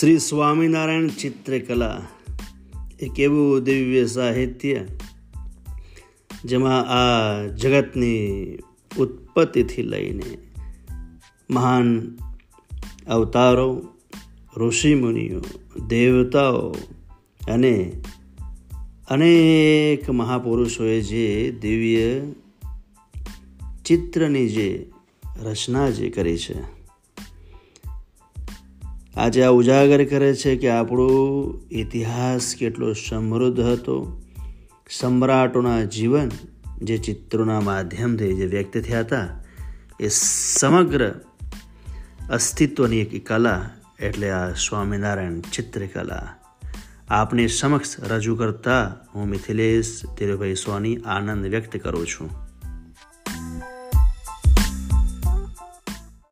શ્રી સ્વામિનારાયણ ચિત્રકલા, એક એવું દિવ્ય સાહિત્ય, જેમાં આ જગતની ઉત્પત્તિથી લઈને મહાન અવતારો, ઋષિમુનિઓ, દેવતાઓ અને અનેક મહાપુરુષોએ જે દિવ્ય ચિત્રની જે રચના જે કરી છે. આજે આ ઉજાગર કરે છે કે આપણો ઇતિહાસ કેટલો સમૃદ્ધ હતો. સમ્રાટોના જીવન જે ચિત્રોના માધ્યમથી જે વ્યક્ત થયા હતા, એ સમગ્ર અસ્તિત્વની એક કલા એટલે આ સ્વામિનારાયણ ચિત્રકલા. આપની સમક્ષ રજૂ કરતા હું મિથિલેશ ધીરુભાઈ સોની આનંદ વ્યક્ત કરું છું.